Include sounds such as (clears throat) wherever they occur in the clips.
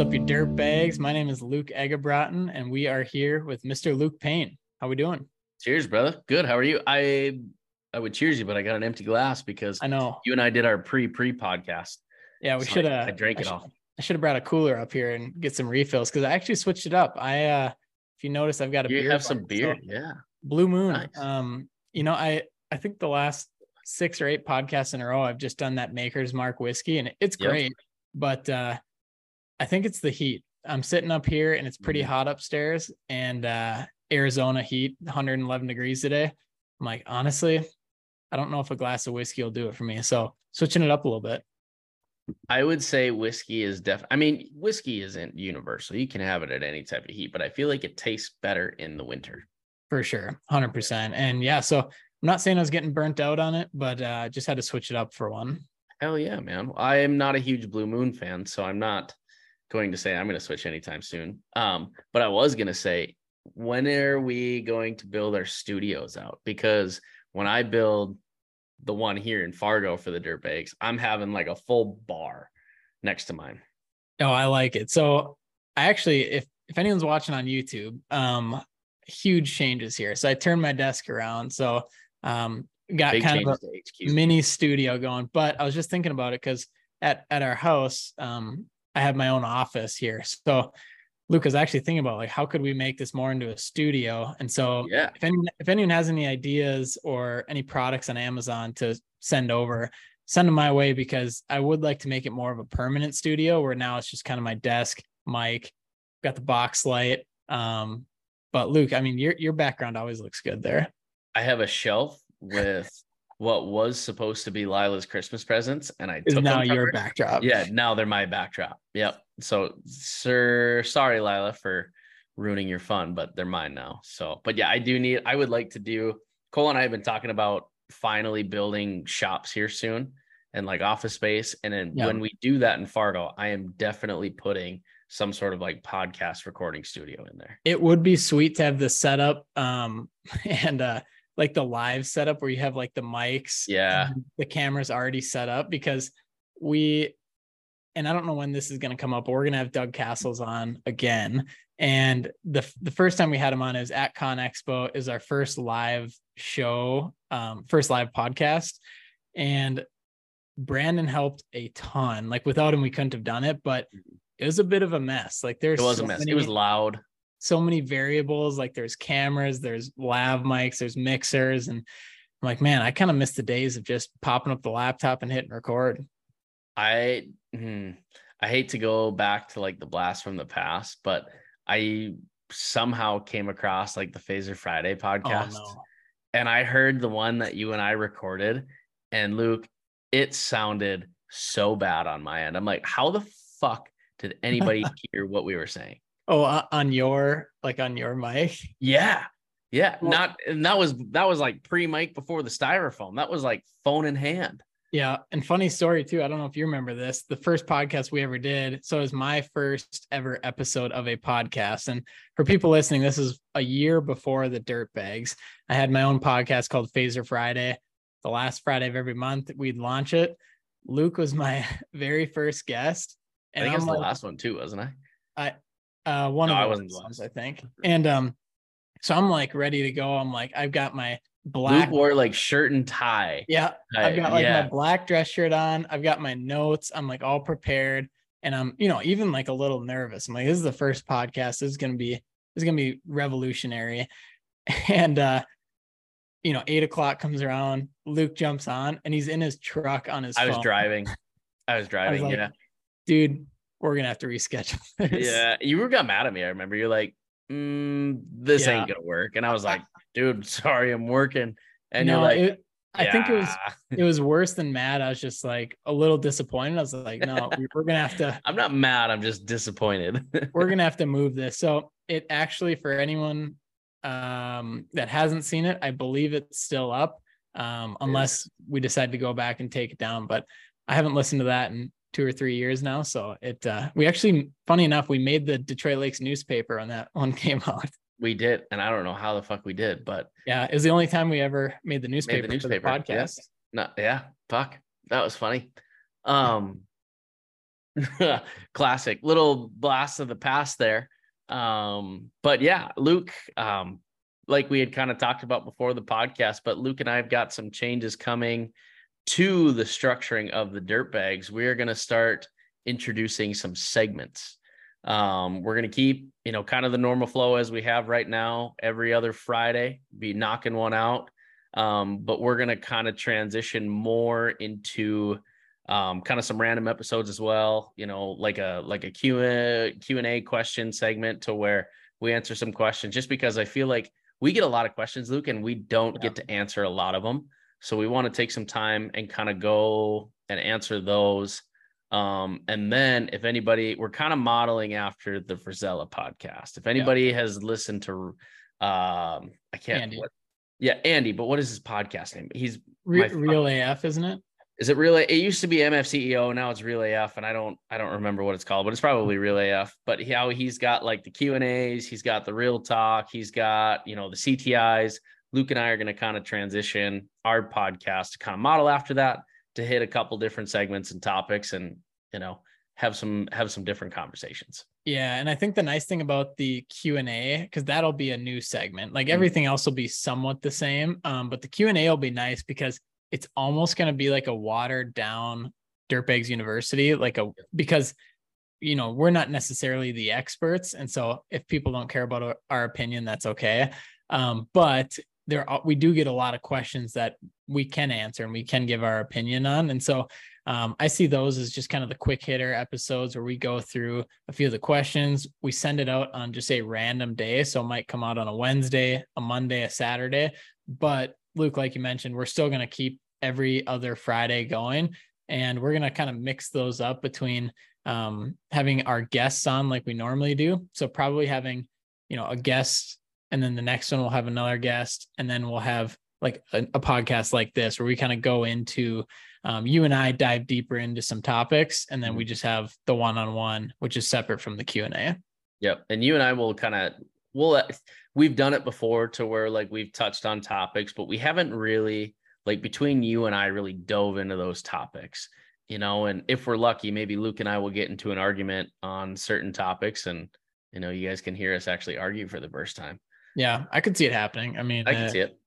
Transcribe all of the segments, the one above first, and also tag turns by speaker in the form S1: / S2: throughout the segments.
S1: up, you dirt bags? My name is Luke Egebraten, and we are here with Mr. Luke Payne. How we doing?
S2: Cheers, brother. Good. How are you? I I would cheers you, but I got an empty glass because
S1: I know
S2: you and I did our pre pre podcast.
S1: Yeah, we
S2: So
S1: should have.
S2: I drank it all.
S1: I should have brought a cooler up here and get some refills because I actually switched it up. I, uh if you notice, I've got a
S2: You
S1: beer.
S2: have some beer,
S1: so-
S2: yeah.
S1: Blue Moon.
S2: Nice.
S1: Um, you know, I I think the last six or eight podcasts in a row, I've just done that Maker's Mark whiskey, and it's
S2: Yep.
S1: great. But uh I think it's the heat. I'm sitting up here, and it's pretty
S2: Mhm.
S1: hot upstairs, and uh Arizona heat, 111 degrees today. I'm like, honestly, I don't know if a glass of whiskey will do it for me. So switching it up a little bit.
S2: I would say whiskey is def. I mean, whiskey isn't universal. You can have it at any type of heat, but I feel like it tastes better in the winter.
S1: For sure. 100%. And yeah, so I'm not saying I was getting burnt out on it, but uh just had to switch it up for one.
S2: Hell yeah, man. I am not a huge Blue Moon fan, so I'm not going to say I'm going to switch anytime soon. Um, but I was going to say, when are we going to build our studios out? Because when I build the one here in Fargo for the dirt bags, I'm having like a full bar next to mine.
S1: Oh, I like it. So I actually, if if anyone's watching on YouTube, um, huge changes here. So I turned my desk around. So um got
S2: Big
S1: kind of a mini studio going. But I was just thinking about it because at at our house, um, I have my own office here. So Luke was actually thinking about like how could we make this more into a studio? And so
S2: yeah,
S1: if anyone if anyone has any ideas or any products on Amazon to send over, send them my way because I would like to make it more of a permanent studio where now it's just kind of my desk, mic, got the box light. Um, but Luke, I mean, your your background always looks good there.
S2: I have a shelf with what was supposed to be Lila's Christmas presents, and I took
S1: now your backdrop.
S2: Yeah, now they're my backdrop. Yep. So, sir, sorry, Lila, for ruining your fun, but they're mine now. So, but yeah, I do need, I would like to do, Cole and I have been talking about finally building shops here soon and like office space. And then
S1: Yeah.
S2: when we do that in Fargo, I am definitely putting some sort of like podcast recording studio in there.
S1: it would be sweet to have the setup um (laughs) and uh like the live setup where you have like the mics
S2: Yeah.
S1: the cameras already set up because we and I don't know when this is going to come up but we're going to have Doug Castles on again and the the first time we had him on is at Con Expo is our first live show um first live podcast and Brandon helped a ton like without him we couldn't have done it but it was a bit of a mess like there's
S2: It was
S1: so
S2: a mess.
S1: many-
S2: It was loud.
S1: So many variables. Like there's cameras, there's lav mics, there's mixers, and I'm like, man, I kind of miss the days of just popping up the laptop and hitting record.
S2: I hmm, I hate to go back to like the blast from the past, but I somehow came across like the Phaser Friday podcast.
S1: Oh no.
S2: and I heard the one that you and I recorded, and Luke, it sounded so bad on my end. I'm like, how the fuck did anybody (laughs) hear what we were saying?
S1: Oh, uh, on your like on your mic.
S2: Yeah. Yeah.
S1: Well-
S2: Not and that was that was like pre-mic before the styrofoam. That was like phone in hand.
S1: Yeah, and funny story too. I don't know if you remember this. The first podcast we ever did. So it was my first ever episode of a podcast. And for people listening, this is a year before the Dirt Bags. I had my own podcast called Phaser Friday. The last Friday of every month, we'd launch it. Luke was my (laughs) very first guest.
S2: I
S1: And
S2: think it
S1: I'm
S2: was the
S1: like,
S2: last one too, wasn't I? I?
S1: Uh one
S2: No,
S1: of
S2: I wasn't
S1: ones. I think. And um, so I'm like ready to go. I'm like, I've got my black
S2: Luke wore like shirt and tie.
S1: Yeah, I've got like
S2: yeah.
S1: my black dress shirt on. I've got my notes. I'm like all prepared, and I'm you know even like a little nervous. I'm like, this is the first podcast. This is gonna be this is gonna be revolutionary, (laughs) and uh, you know eight o'clock comes around. Luke jumps on, and he's in his truck on his.
S2: I was driving. I was driving.
S1: like,
S2: yeah.
S1: dude. We're gonna have to reschedule. (laughs) This.
S2: Yeah, you were got mad at me. I remember you're like, mm, "This
S1: Yeah.
S2: ain't gonna work," and I was like, (laughs) "Dude, (laughs) sorry, I'm working." And
S1: no,
S2: you're like,
S1: it, I think it was it was worse than mad. I was just like a little disappointed. I was like, no, we- we're gonna have to
S2: I'm not mad. I'm just disappointed.
S1: we're gonna have to move this. So it actually for anyone um that hasn't seen it, I believe it's still up. Um, unless we decide to go back and take it down. But I haven't listened to that in two or three years now. So it uh we actually funny enough, we made the Detroit Lakes newspaper when that one (laughs) came out.
S2: we did, and I don't know how the fuck we did, but
S1: Yeah, it was the only time we ever made the newspaper,
S2: newspaper,
S1: for the
S2: yeah.
S1: podcast.
S2: not. Yeah, fuck, that was funny. Um, (laughs) Classic little blast of the past there. Um, but yeah, Luke, um, like we had kind of talked about before the podcast, but Luke and I have got some changes coming to the structuring of the dirt bags. We are going to start introducing some segments. Um, we're going to keep, you know, kind of the normal flow as we have right now, every other Friday, be knocking one out. Um, but we're going to kind of transition more into um, kind of some random episodes as well, you know, like a like a Q and A question segment to where we answer some questions just because I feel like we get a lot of questions, Luke, and we don't yeah. get to answer a lot of them. So we want to take some time and kind of go and answer those. Um, and then if anybody, we're kind of modeling after the Frisella podcast. If anybody yeah. has listened to, um, I can't, Andy. What, yeah, Andy, but what is his podcast name? He's
S1: Re- Real AF, isn't it?
S2: Is it Real? It used to be MFCEO, now it's Real AF, and I don't, I don't remember what it's called, but it's probably Real AF. But how he's got like the Q and A's, he's got the real talk, he's got you know the CTIs. Luke and I are going to kind of transition our podcast to kind of model after that to hit a couple different segments and topics and you know have some have some different conversations.
S1: Yeah and i think the nice thing about the q&a because that'll be a new segment. Like mm. everything else will be somewhat the same um, but the q&a will be nice because it's almost going to be like a watered down dirtbags university like a because you know we're not necessarily the experts and so if people don't care about our opinion that's okay. Um, but there are, we do get a lot of questions that we can answer and we can give our opinion on. And so um, i see those as just kind of the quick hitter episodes where we go through a few of the questions. We send it out on just a random day. So it might come out on a wednesday a monday a saturday. But luke like you mentioned we're still going to keep every other friday going. And we're going to kind of mix those up between um, having our guests on like we normally do. So probably having you know a guest and then the next one we'll have another guest and then we'll have like a, a podcast like this where we kind of go into um, you and i dive deeper into some topics and then we mm-hmm. just have the one-on-one which is separate from the q&a
S2: yep and you and i will kind of we'll uh, we've done it before to where like we've touched on topics but we haven't really like between you and i really dove into those topics you know and if we're lucky maybe luke and i will get into an argument on certain topics and you know you guys can hear us actually argue for the first time
S1: yeah, I could see it happening. I mean,
S2: I can uh, see it.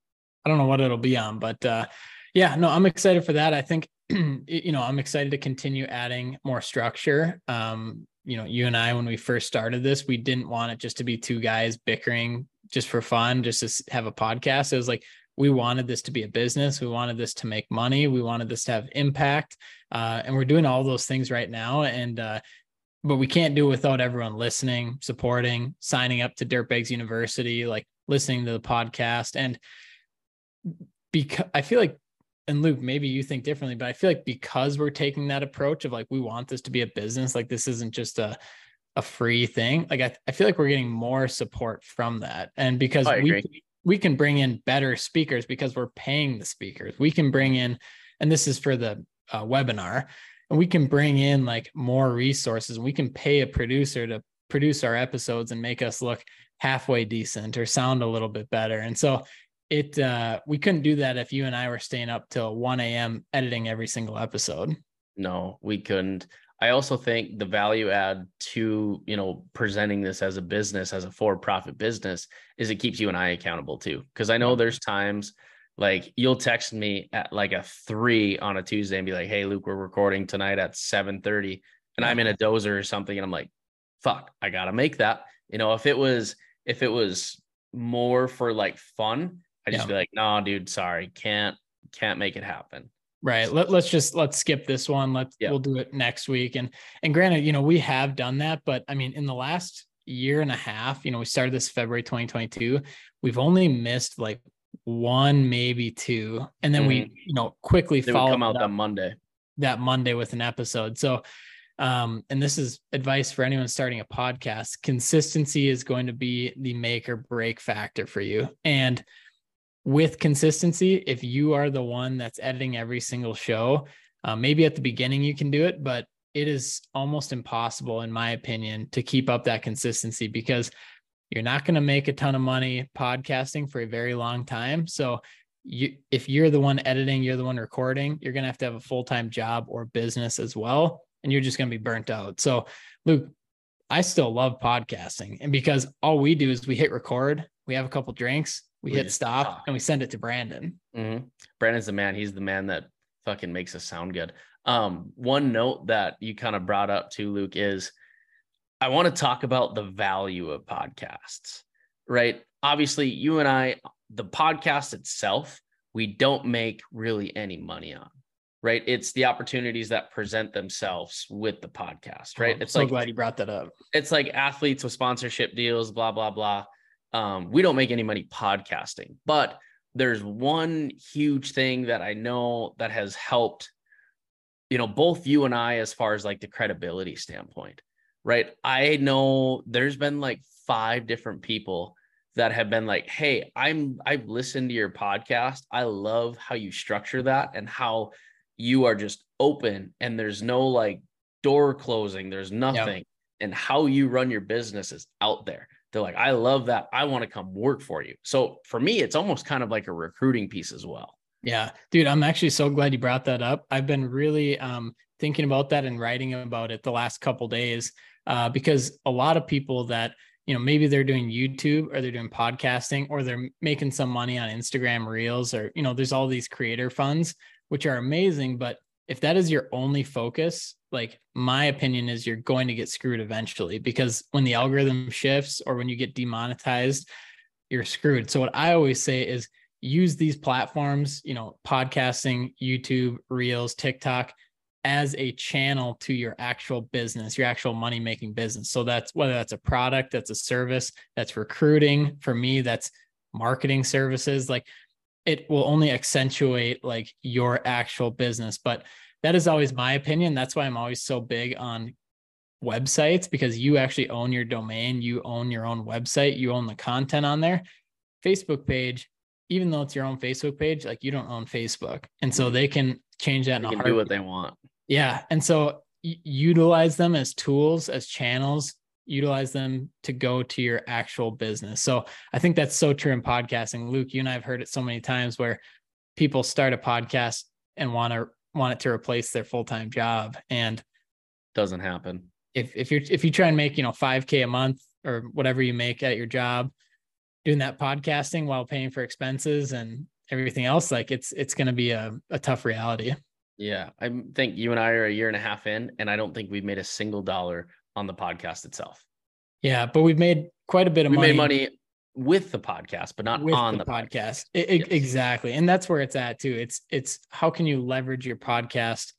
S1: I don't know what it'll be on, but uh, yeah, no, I'm excited for that. I think, (clears throat) you know, I'm excited to continue adding more structure. Um, you know, you and I, when we first started this, we didn't want it just to be two guys bickering just for fun, just to have a podcast. It was like, we wanted this to be a business. We wanted this to make money. We wanted this to have impact. Uh, and we're doing all those things right now. And uh, but we can't do it without everyone listening, supporting, signing up to Dirtbags University, like listening to the podcast. And because I feel like, and Luke, maybe you think differently, but I feel like because we're taking that approach of like, we want this to be a business, like this isn't just a, a free thing. Like I, I feel like we're getting more support from that. And because we, we can bring in better speakers because we're paying the speakers. We can bring in, and this is for the uh, webinar and we can bring in like more resources. We can pay a producer to produce our episodes and make us look halfway decent or sound a little bit better. And so it uh we couldn't do that if you and i were staying up till 1 a.m editing every single episode.
S2: No we couldn't. I also think the value add to you know presenting this as a business as a for-profit business is it keeps you and i accountable too. Because i know there's times like you'll text me at like a three on a Tuesday and be like, "Hey, Luke, we're recording tonight at 7:30," and I'm in a mm-hmm. dozer or something, and I'm like, "Fuck, I gotta make that." You know, if it was if it was more for like fun, I just yeah. be like, "No, dude, sorry, can't can't make it happen."
S1: Right. Let, let's just let's skip this one. Let's yeah. we'll do it next week. And and granted, you know, we have done that, but I mean, in the last year and a half, you know, we started this February 2022. We've only missed like one, maybe two, and then mm. we, you know, quickly
S2: they follow come out that Monday.
S1: That Monday with an episode. So, um, and this is advice for anyone starting a podcast. Consistency is going to be the make or break factor for you. And with consistency, if you are the one that's editing every single show, uh, maybe at the beginning you can do it, but it is almost impossible, in my opinion, to keep up that consistency because you're not going to make a ton of money podcasting for a very long time. So you if you're the one editing, you're the one recording, you're going to have to have a full-time job or business as well. and you're just going to be burnt out. So, Luke, I still love podcasting. And because all we do is we hit record, we have a couple drinks, we, we hit stop, talk. and we send it to Brandon.
S2: Mm-hmm. Brandon's the man. He's the man that fucking makes us sound good. Um, one note that you kind of brought up too, Luke, is I want to talk about the value of podcasts, right? Obviously, you and I, the podcast itself, we don't make really any money on, right? It's the opportunities that present themselves with the podcast, right?
S1: Oh,
S2: it's
S1: so
S2: like
S1: glad you brought that up.
S2: It's like athletes with sponsorship deals, blah blah blah. Um, we don't make any money podcasting, but there's one huge thing that I know that has helped, you know, both you and I, as far as like the credibility standpoint, right? I know there's been like five different people that have been like, "Hey, I'm I've listened to your podcast. I love how you structure that and how you are just open and there's no like door closing, there's nothing." Yep. And how you run your business is out there. They're like, I love that. I want to come work for you. So for me, it's almost kind of like a recruiting piece as well.
S1: Yeah, dude, I'm actually so glad you brought that up. I've been really um, thinking about that and writing about it the last couple days uh, because a lot of people that you know maybe they're doing youtube or they're doing podcasting or they're making some money on instagram reels or you know there's all these creator funds which are amazing. But if that is your only focus like my opinion is you're going to get screwed eventually because when the algorithm shifts or when you get demonetized you're screwed. So what i always say is use these platforms you know podcasting youtube reels tiktok as a channel to your actual business, your actual money making business. So that's whether that's a product, that's a service, that's recruiting. For me, that's marketing services. Like it will only accentuate like your actual business. But that is always my opinion. That's why I'm always so big on websites because you actually own your domain, you own your own website, you own the content on there. Facebook page, even though it's your own Facebook page, like you don't own Facebook. And so mm-hmm. they can change that
S2: they can do what they want.
S1: Yeah. And so utilize them as tools, as channels, utilize them to go to your actual business. So I think that's so true in podcasting. Luke, you and I have heard it so many times where people start a podcast and want to want it to replace their full-time job and
S2: doesn't happen.
S1: If if you're if you try and make, you know, 5k a month or whatever you make at your job doing that podcasting while paying for expenses and everything else, like it's it's going to be a, a tough reality.
S2: Yeah, I think you and I are a year and a half in, and I don't think we've made a single dollar on the podcast itself.
S1: Yeah, but we've made quite a bit of
S2: we
S1: money.
S2: made money with the podcast, but not
S1: with
S2: on
S1: the, the podcast. podcast. It, yes. Exactly, and that's where it's at too. It's it's how can you leverage your podcast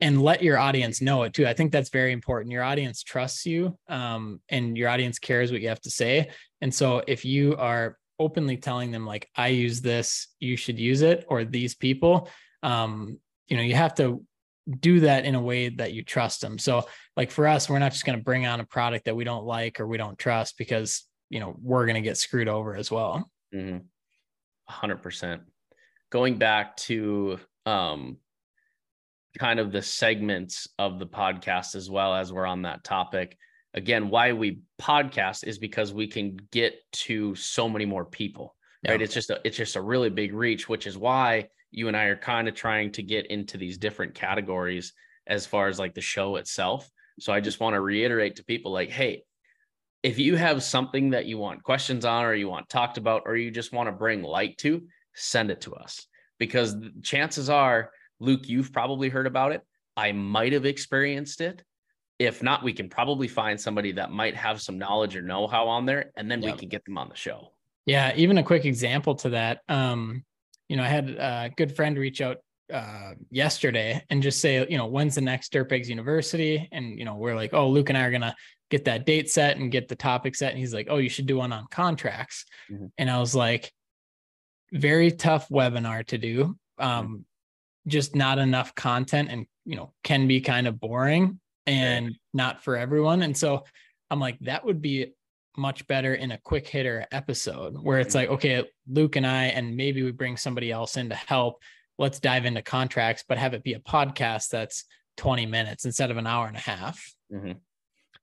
S1: and let your audience know it too. I think that's very important. Your audience trusts you, um, and your audience cares what you have to say. And so if you are openly telling them like, "I use this, you should use it," or these people um, you know, you have to do that in a way that you trust them. So, like for us, we're not just going to bring on a product that we don't like or we don't trust because you know we're going to get screwed over as well.
S2: Mm-hmm. 100%. Going back to um, kind of the segments of the podcast as well as we're on that topic. Again, why we podcast is because we can get to so many more people. Yeah. Right? It's just a it's just a really big reach, which is why you and I are kind of trying to get into these different categories as far as like the show itself. So I just want to reiterate to people like, hey, if you have something that you want questions on or you want talked about or you just want to bring light to, send it to us because chances are, Luke, you've probably heard about it. I might have experienced it. If not, we can probably find somebody that might have some knowledge or know how on there, and then yep. we can get them on the show.
S1: Yeah, even a quick example to that. Um, you know, I had a good friend reach out uh, yesterday and just say, you know, when's the next Dirtbags University? And, you know, we're like, oh, Luke and I are going to get that date set and get the topic set. And he's like, oh, you should do one on contracts. Mm-hmm. And I was like, very tough webinar to do. Um, mm-hmm. Just not enough content and, you know, can be kind of boring and right. not for everyone. And so I'm like, that would be much better in a quick hitter episode where it's like, okay, Luke and I, and maybe we bring somebody else in to help. Let's dive into contracts, but have it be a podcast that's 20 minutes instead of an hour and a half.
S2: Mm-hmm.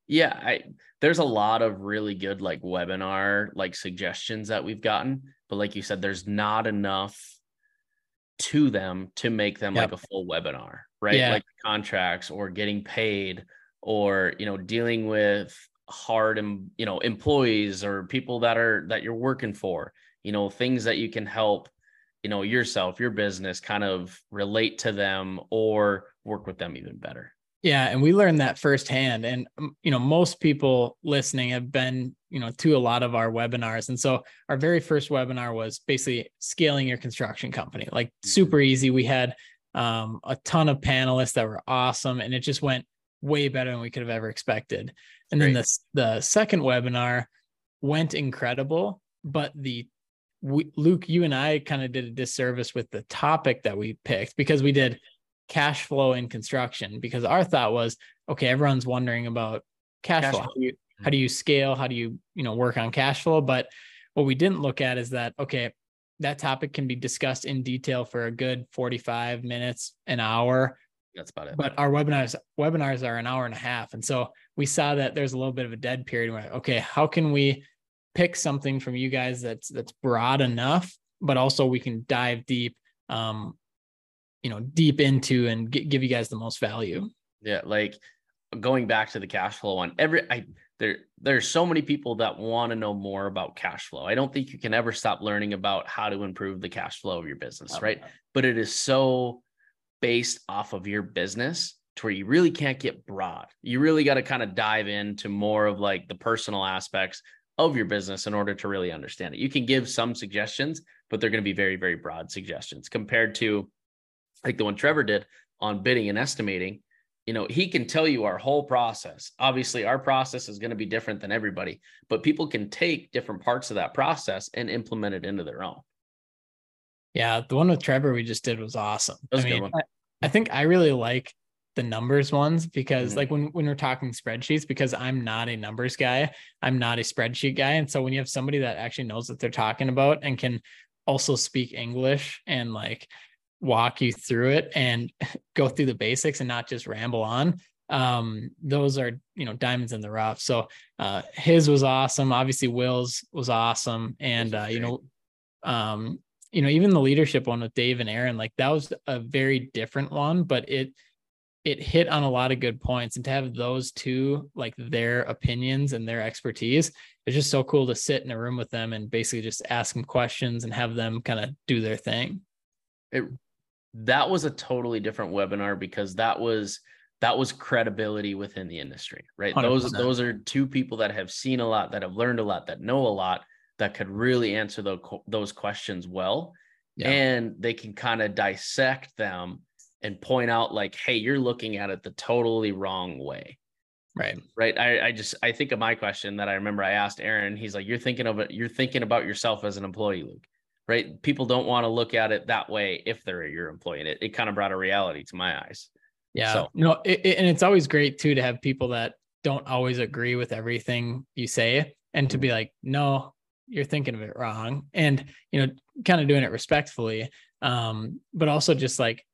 S2: Yeah, I there's a lot of really good like webinar like suggestions that we've gotten, but like you said, there's not enough to them to make them yep. like a full webinar, right?
S1: Yeah.
S2: Like contracts or getting paid or, you know, dealing with hard and, you know, employees or people that are that you're working for, you know, things that you can help, you know, yourself, your business kind of relate to them or work with them even better.
S1: Yeah, and we learned that firsthand. And you know, most people listening have been, you know, to a lot of our webinars. And so our very first webinar was basically scaling your construction company, like super easy. We had um, a ton of panelists that were awesome, and it just went way better than we could have ever expected. And then the the second webinar went incredible, but the we, Luke, you and I kind of did a disservice with the topic that we picked because we did cash flow in construction because our thought was okay everyone's wondering about cash, cash flow, flow. How, do you, how do you scale? How do you you know work on cash flow? But what we didn't look at is that okay that topic can be discussed in detail for a good 45 minutes an hour
S2: that's about it.
S1: But our webinars webinars are an hour and a half. And so we saw that there's a little bit of a dead period. Where okay how can we pick something from you guys that's that's broad enough but also we can dive deep um, you know deep into and g- give you guys the most value?
S2: Yeah like going back to the cash flow one every i there there's so many people that want to know more about cash flow. I don't think you can ever stop learning about how to improve the cash flow of your business right? but it is so based off of your business to where you really can't get broad you really got to kind of dive into more of like the personal aspects of your business in order to really understand it you can give some suggestions but they're going to be very very broad suggestions compared to like the one Trevor did on bidding and estimating, you know, he can tell you our whole process. Obviously, our process is going to be different than everybody, but people can take different parts of that process and implement it into their own.
S1: Yeah, the one with Trevor we just did was awesome. Was I mean, I, I, think I really like the numbers ones because mm-hmm. like when when we're talking spreadsheets because I'm not a numbers guy, I'm not a spreadsheet guy, and so when you have somebody that actually knows what they're talking about and can also speak English and like walk you through it and (laughs) go through the basics and not just ramble on um those are you know diamonds in the rough. So uh his was awesome. Obviously will's was awesome. And uh you know um you know even the leadership one with dave and aaron like that was a very different one but it it hit on a lot of good points. And to have those two like their opinions and their expertise it's just so cool to sit in a room with them and basically just ask them questions and have them kind of do their thing.
S2: It that was a totally different webinar because that was that was credibility within the industry right? 100%. those those are two people that have seen a lot that have learned a lot that know a lot that could really answer the, those questions well yeah. and they can kind of dissect them and point out like hey you're looking at it the totally wrong way
S1: right
S2: right I, I just i think of my question that i remember i asked aaron he's like you're thinking of it you're thinking about yourself as an employee luke right? People don't want to look at it that way if they're your employee. And it, it kind of brought a reality to my eyes.
S1: Yeah. So. No, it, it, and it's always great too to have people that don't always agree with everything you say and to be mm-hmm. like, no, you're thinking of it wrong. And, you know, kind of doing it respectfully. Um, but also just like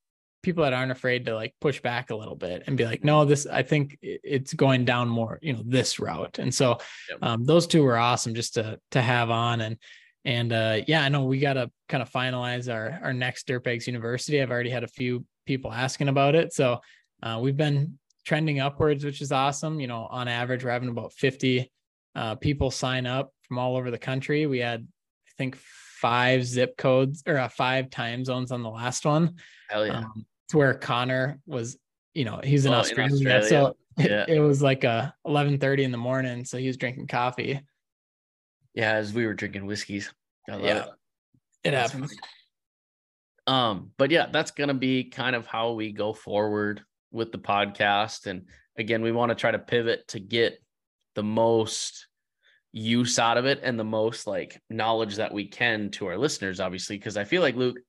S1: people that aren't afraid to like push back a little bit and be like, no, this, I think it's going down more, you know, this route. And so um, those two were awesome just to, to have on. And, and uh, yeah, I know we got to kind of finalize our our next Dirtbags University. I've already had a few people asking about it, so uh, we've been trending upwards, which is awesome. You know, on average, we're having about fifty uh, people sign up from all over the country. We had, I think, five zip codes or uh, five time zones on the last one.
S2: Hell yeah! Um,
S1: to where Connor was, you know, he's in, oh, Australia, in Australia, so yeah. it, it was like a eleven thirty in the morning, so he was drinking coffee.
S2: Yeah, as we were drinking whiskeys.
S1: yeah, it, it happens.
S2: Um, but yeah, that's gonna be kind of how we go forward with the podcast. And again, we want to try to pivot to get the most use out of it and the most like knowledge that we can to our listeners, obviously, because I feel like Luke,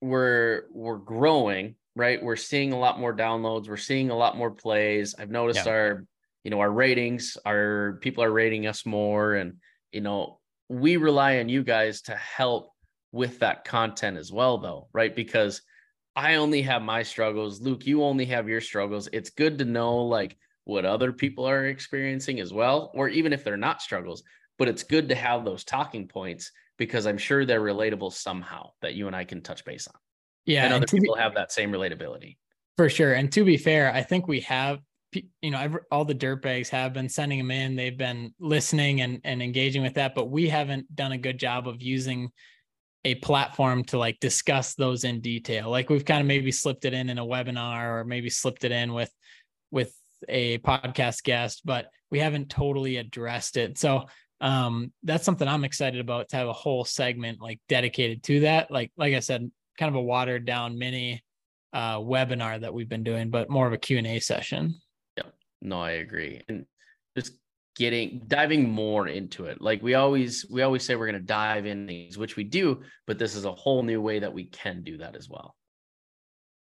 S2: we're we're growing, right? We're seeing a lot more downloads, we're seeing a lot more plays. I've noticed yeah. our, you know, our ratings, our people are rating us more and you know, we rely on you guys to help with that content as well, though, right? Because I only have my struggles. Luke, you only have your struggles. It's good to know like what other people are experiencing as well, or even if they're not struggles, but it's good to have those talking points because I'm sure they're relatable somehow that you and I can touch base on.
S1: Yeah.
S2: And other people be, have that same relatability.
S1: For sure. And to be fair, I think we have, you know, every, all the dirt bags have been sending them in. They've been listening and, and engaging with that, but we haven't done a good job of using a platform to like discuss those in detail. Like we've kind of maybe slipped it in in a webinar or maybe slipped it in with, with a podcast guest, but we haven't totally addressed it. So um, that's something I'm excited about to have a whole segment like dedicated to that. Like, like I said, kind of a watered down mini uh, webinar that we've been doing, but more of a Q&A session.
S2: Yeah, no, I agree. And just getting diving more into it. Like we always we always say we're going to dive in these, which we do, but this is a whole new way that we can do that as well.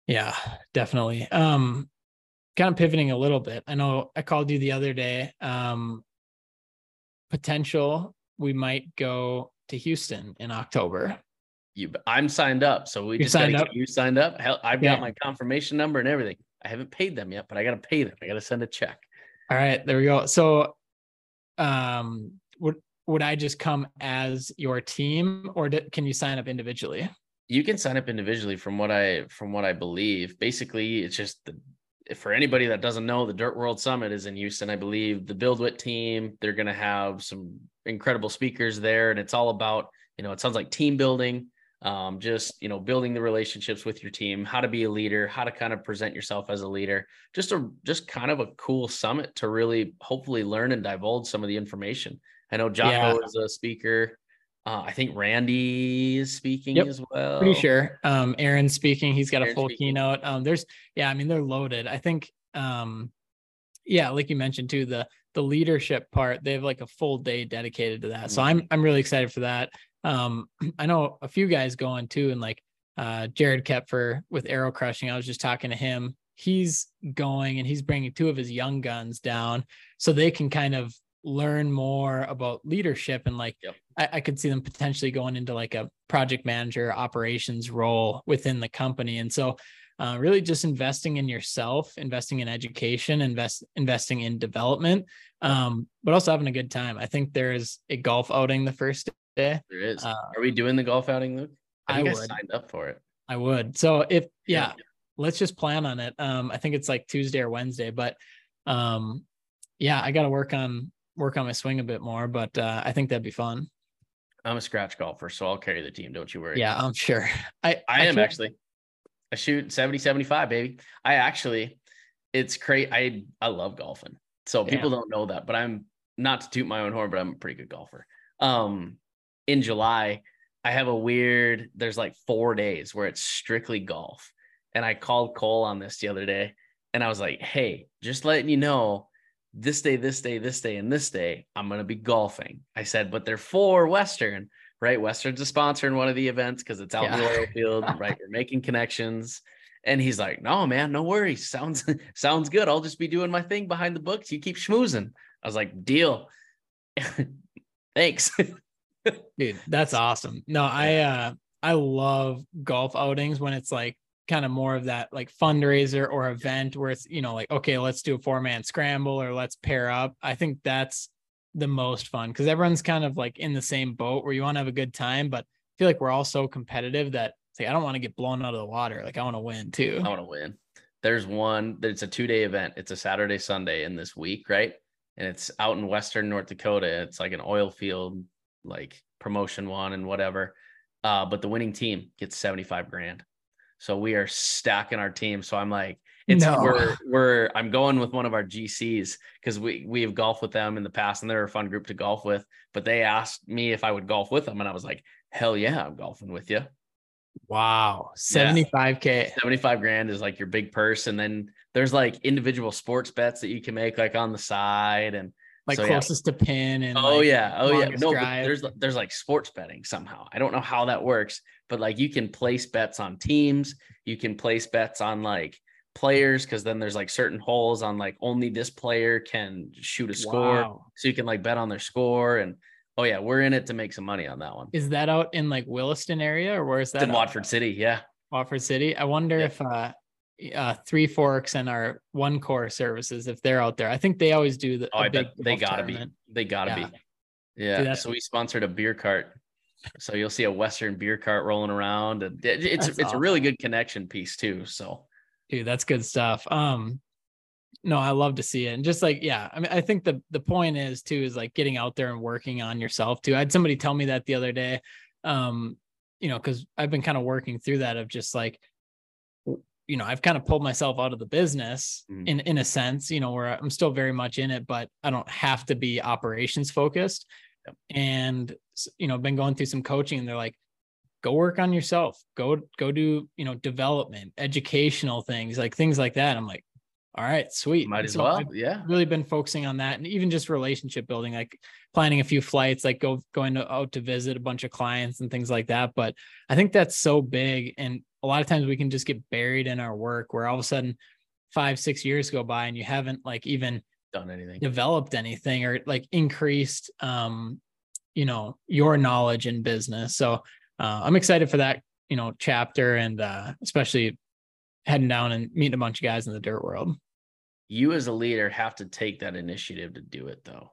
S1: Yeah, definitely. Um kind of pivoting a little bit. I know I called you the other day. Um potential we might go to Houston in October.
S2: You, I'm signed up, so we You're just got to get you signed up. Hell, I've yeah. got my confirmation number and everything. I haven't paid them yet, but I got to pay them. I got to send a check.
S1: All right, there we go. So, um, would would I just come as your team, or can you sign up individually?
S2: You can sign up individually, from what I from what I believe. Basically, it's just the for anybody that doesn't know, the Dirt World Summit is in Houston. I believe the BuildWitt team, they're going to have some incredible speakers there. And it's all about, you know, it sounds like team building, um, just, you know, building the relationships with your team, how to be a leader, how to kind of present yourself as a leader, just a, just kind of a cool summit to really hopefully learn and divulge some of the information. I know Jocko yeah. is a speaker. Uh, I think Randy is speaking yep. as well.
S1: Pretty sure. Um, Aaron's speaking. He's got a full speaking. keynote. Um, there's, yeah, I mean, they're loaded. I think, um, yeah, like you mentioned too, the the leadership part, they have like a full day dedicated to that. Mm-hmm. So I'm I'm really excited for that. Um, (clears throat) I know a few guys going too, and like uh, Jared Kepfer with Arrow Crushing. I was just talking to him. He's going and he's bringing two of his young guns down so they can kind of learn more about leadership and like yep. I, I, could see them potentially going into like a project manager operations role within the company. And so uh, really just investing in yourself investing in education invest investing in development um, but also having a good time. I think there is a golf outing the first day.
S2: There is. Uh, are we doing the golf outing luke? I, I would. I signed up for it?
S1: I would. So if yeah, yeah. let's just plan on it. Um, i think it's like tuesday or wednesday but um, yeah i got to work on work on my swing a bit more, but uh, I think that'd be fun.
S2: I'm a scratch golfer, so I'll carry the team. Don't you worry.
S1: Yeah, I'm sure. (laughs) I
S2: I, I am actually. I shoot 70, 75, baby. I actually, it's great. I I love golfing. So Damn. people don't know that, but I'm not to toot my own horn, but I'm a pretty good golfer. Um, in July, I have a weird. There's like four days where it's strictly golf, and I called Cole on this the other day, and I was like, "Hey, just letting you know, this day, this day, this day, and this day, I'm going to be golfing. I said, but they're for Western, right? Western's a sponsor in one of the events because it's out yeah. in the oil field, (laughs) right? We're making connections. And he's like, no, man, no worries. Sounds (laughs) sounds good. I'll just be doing my thing behind the books. You keep schmoozing. I was like, deal. (laughs) Thanks.
S1: Dude, that's awesome. No, I uh I love golf outings when it's like kind of more of that like fundraiser or event where it's you know like okay let's do a four man scramble or let's pair up. I think that's the most fun because everyone's kind of like in the same boat where you want to have a good time but i feel like we're all so competitive that it's like i don't want to get blown out of the water. Like i want to win too.
S2: I want to win. There's one that it's a two day event. It's a saturday sunday in this week right? And it's out in western north dakota. It's like an oil field like promotion one and whatever. Uh, but the winning team gets 75 grand so we are stacking our team. So I'm like, it's no. we're we're I'm going with one of our GCs because we we have golfed with them in the past and they're a fun group to golf with. But they asked me if I would golf with them, and I was like, hell yeah, I'm golfing with you.
S1: Wow, 75k,
S2: yeah. 75 grand is like your big purse, and then there's like individual sports bets that you can make like on the side and
S1: like so, closest yeah. to pin and
S2: oh
S1: like
S2: yeah. Oh yeah. no there's there's like sports betting somehow. I don't know how that works but like you can place bets on teams. You can place bets on like players because then there's like certain holes on like only this player can shoot a score. Wow. so you can like bet on their score and oh yeah we're in it to make some money on that one.
S1: Is that out in like williston area or where is that
S2: it's in watford city yeah.
S1: Watford city? I wonder yeah. if uh uh, Three Forks and our One Core services if they're out there. I think they always do the.
S2: Oh, I bet they gotta tournament. be. They gotta yeah. be. Yeah. Dude, so we sponsored a beer cart. So you'll see a Western beer cart rolling around, and it's it's awesome. a really good connection piece too. So
S1: Dude, that's good stuff. Um, no, I love to see it. And just like, yeah, I mean, I think the the point is too, is like getting out there and working on yourself too. I had somebody tell me that the other day. Um, you know, because I've been kind of working through that of just like, you know, I've kind of pulled myself out of the business mm. in in a sense, you know, where I'm still very much in it, but I don't have to be operations focused. Yep. And you know, been going through some coaching, and they're like, go work on yourself, go go do you know development, educational things, like things like that. I'm like, all right, sweet.
S2: Might as so well. I've yeah.
S1: Really been focusing on that and even just relationship building, like planning a few flights, like go going to, out to visit a bunch of clients and things like that. But I think that's so big. And a lot of times we can just get buried in our work where all of a sudden five, six years go by and you haven't like even
S2: done anything,
S1: developed anything or like increased um, you know, your knowledge in business. So uh, I'm excited for that, you know, chapter and uh especially heading down and meeting a bunch of guys in the dirt world
S2: you as a leader have to take that initiative to do it though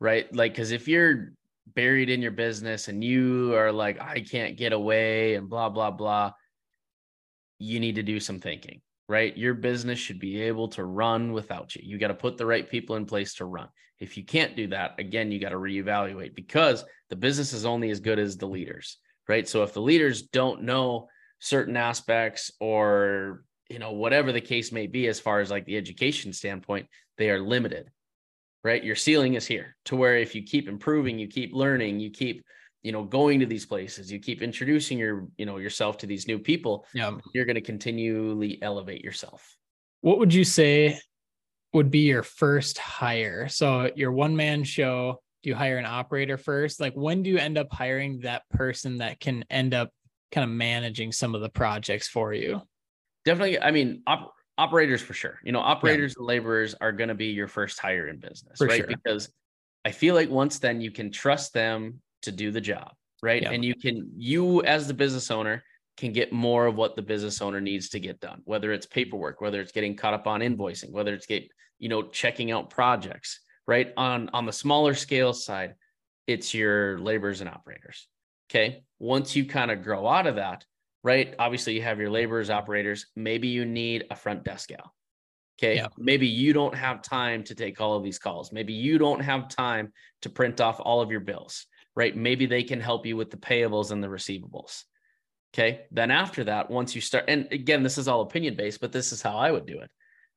S2: right? Like because if you're buried in your business and you are like i can't get away and blah blah blah you need to do some thinking right? Your business should be able to run without you. You got to put the right people in place to run. If you can't do that again you got to reevaluate because the business is only as good as the leaders right? So if the leaders don't know certain aspects or you know whatever the case may be as far as like the education standpoint they are limited right? Your ceiling is here to where if you keep improving you keep learning you keep you know going to these places you keep introducing your you know yourself to these new people
S1: yeah.
S2: you're going to continually elevate yourself.
S1: What would you say would be your first hire? So your one man show do you hire an operator first? Like when do you end up hiring that person that can end up kind of managing some of the projects for you
S2: definitely. I mean, op- operators for sure. You know, operators yeah. and laborers are going to be your first hire in business, for right? Sure. Because I feel like once then you can trust them to do the job, right? Yeah. And you can, you as the business owner, can get more of what the business owner needs to get done, whether it's paperwork, whether it's getting caught up on invoicing, whether it's get, you know, checking out projects, right? On on the smaller scale side, it's your laborers and operators. Okay. Once you kind of grow out of that, right? Obviously, you have your laborers, operators. Maybe you need a front desk gal. Okay. Yeah. Maybe you don't have time to take all of these calls. Maybe you don't have time to print off all of your bills, right? Maybe they can help you with the payables and the receivables. Okay. Then after that, once you start, and again, this is all opinion based, but this is how I would do it.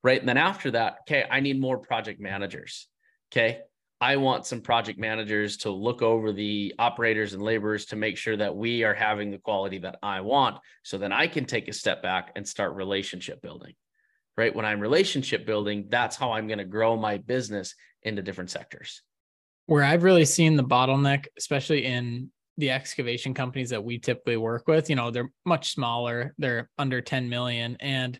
S2: Right. And then after that, okay, I need more project managers. Okay. I want some project managers to look over the operators and laborers to make sure that we are having the quality that I want. So then I can take a step back and start relationship building. Right. When I'm relationship building, that's how I'm going to grow my business into different sectors.
S1: Where I've really seen the bottleneck, especially in the excavation companies that we typically work with, you know, they're much smaller, they're under 10 million. And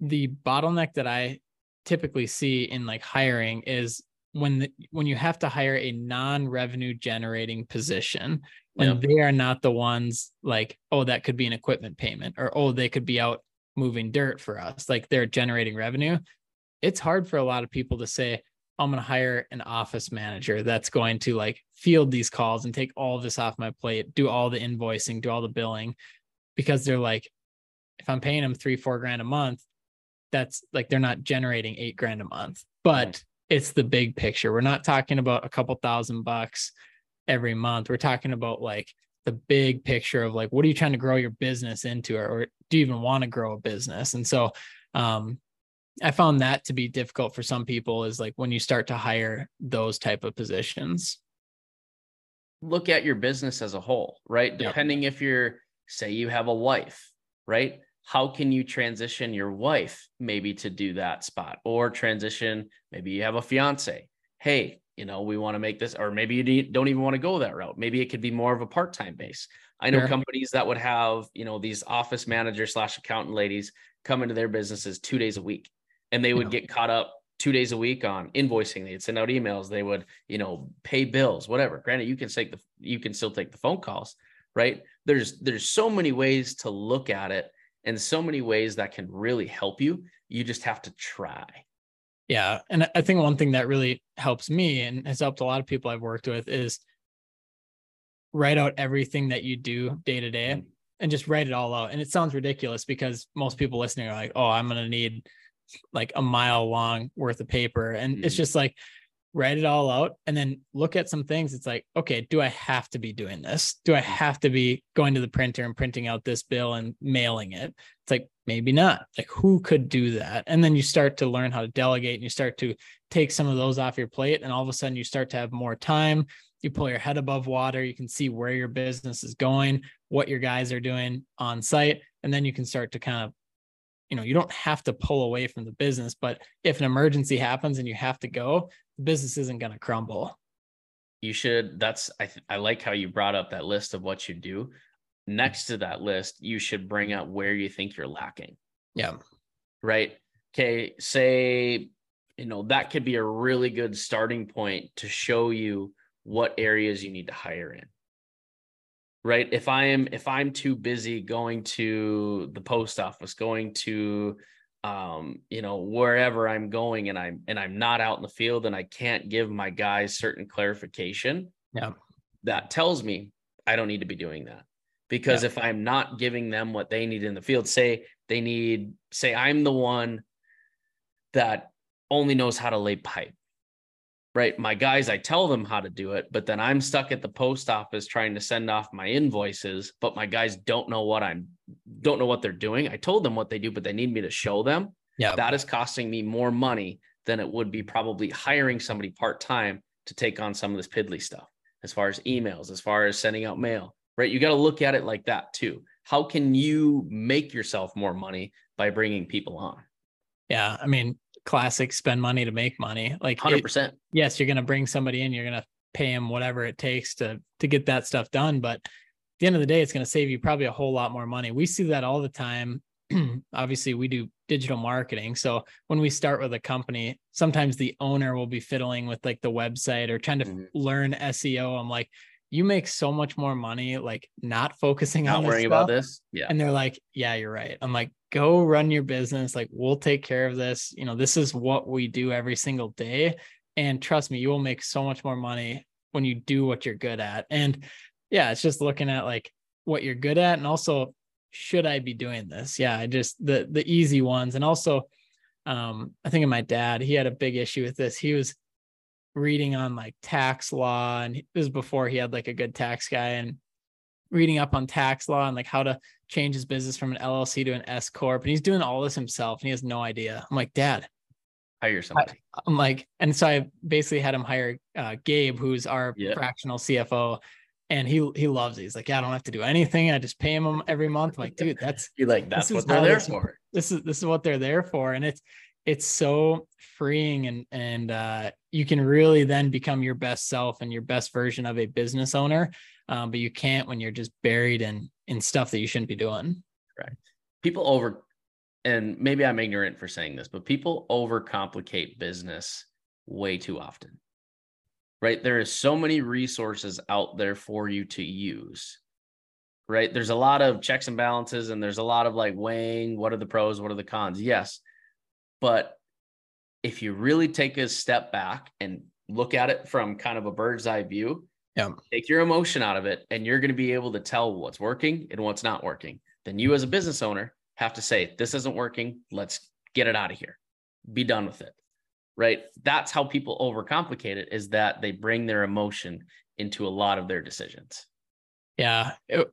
S1: the bottleneck that I typically see in like hiring is when the, when you have to hire a non-revenue generating position when yep. they are not the ones like oh that could be an equipment payment or oh they could be out moving dirt for us like they're generating revenue it's hard for a lot of people to say i'm going to hire an office manager that's going to like field these calls and take all this off my plate do all the invoicing do all the billing because they're like if i'm paying them three four grand a month that's like they're not generating eight grand a month but it's the big picture. We're not talking about a couple thousand bucks every month. We're talking about like the big picture of like what are you trying to grow your business into or, or do you even want to grow a business? And so um I found that to be difficult for some people is like when you start to hire those type of positions.
S2: Look at your business as a whole, right? Depending if you're say you have a wife, right? How can you transition your wife maybe to do that spot or transition maybe you have a fiance. Hey you know we want to make this or maybe you don't even want to go that route. Maybe it could be more of a part-time base. I know sure. companies that would have you know these office manager slash accountant ladies come into their businesses two days a week and they would yeah. get caught up two days a week on invoicing. They'd send out emails. They would you know pay bills whatever. Granted you can take the you can still take the phone calls right? There's there's so many ways to look at it in so many ways that can really help you. You just have to try.
S1: Yeah. And I think one thing that really helps me and has helped a lot of people I've worked with is write out everything that you do day to day. Mm-hmm. and just write it all out. And it sounds ridiculous because most people listening are like, oh, I'm going to need like a mile long worth of paper. And mm-hmm. it's just like, write it all out and then look at some things. It's like, okay, do I have to be doing this? Do I have to be going to the printer and printing out this bill and mailing it? It's like, maybe not. Like, who could do that? And then you start to learn how to delegate and you start to take some of those off your plate. And all of a sudden, you start to have more time. You pull your head above water. You can see where your business is going, what your guys are doing on site. And then you can start to kind of you know you don't have to pull away from the business but if an emergency happens and you have to go the business isn't going to crumble.
S2: You should that's i th- i like how you brought up that list of what you do. Next to that list you should bring up where you think you're lacking.
S1: Yeah.
S2: Right? Okay say you know that could be a really good starting point to show you what areas you need to hire in right? If i am if i'm too busy going to the post office going to um you know wherever i'm going and i'm and i'm not out in the field and i can't give my guys certain clarification
S1: yeah.
S2: that tells me i don't need to be doing that. Because yeah. if i'm not giving them what they need in the field say they need say i'm the one that only knows how to lay pipe right? My guys, I tell them how to do it, but then I'm stuck at the post office trying to send off my invoices, but my guys don't know what I'm don't know what they're doing. I told them what they do, but they need me to show them.
S1: Yeah.
S2: That is costing me more money than it would be probably hiring somebody part-time to take on some of this piddly stuff as far as emails, as far as sending out mail, right? You got to look at it like that too. How can you make yourself more money by bringing people on?
S1: Yeah, I mean, classic spend money to make money. Like
S2: 100%.
S1: It, yes, you're going to bring somebody in, you're going to pay them whatever it takes to to get that stuff done, but at the end of the day it's going to save you probably a whole lot more money. We see that all the time. (clears throat) Obviously, we do digital marketing. So when we start with a company, sometimes the owner will be fiddling with like the website or trying to mm-hmm. learn SEO. I'm like, you make so much more money like not focusing
S2: not
S1: on
S2: worrying
S1: about
S2: this.
S1: Yeah. And they're like, yeah, you're right. I'm like, go run your business. Like, we'll take care of this. You know, this is what we do every single day. And trust me, you will make so much more money when you do what you're good at. And yeah, it's just looking at like what you're good at and also should I be doing this? Yeah, I just the the easy ones. And also um I think of my dad, he had a big issue with this. He was reading on like tax law and this was before he had like a good tax guy and reading up on tax law and like how to change his business from an LLC to an S corp and he's doing all this himself and he has no idea. I'm like, "Dad,
S2: hire somebody."
S1: I, am like and so I basically had him hire uh, Gabe who's our yeah. fractional CFO and he he loves it. He's like, "Yeah, I don't have to do anything. I just pay him every month." I'm like, "Dude, that's (laughs)
S2: you like that's what they're there for."
S1: This is this is what they're there for and it's it's so freeing and and uh, you can really then become your best self and your best version of a business owner um, but you can't when you're just buried in in stuff that you shouldn't be doing.
S2: Right. People over and maybe i'm ignorant for saying this but people overcomplicate business way too often. Right? There is so many resources out there for you to use. Right? There's a lot of checks and balances and there's a lot of like weighing what are the pros what are the cons. Yes. But if you really take a step back and look at it from kind of a bird's eye view,
S1: yeah.
S2: take your emotion out of it, and you're going to be able to tell what's working and what's not working. Then you, as a business owner, have to say, This isn't working. Let's get it out of here. Be done with it. Right. That's how people overcomplicate it is that they bring their emotion into a lot of their decisions.
S1: Yeah. It,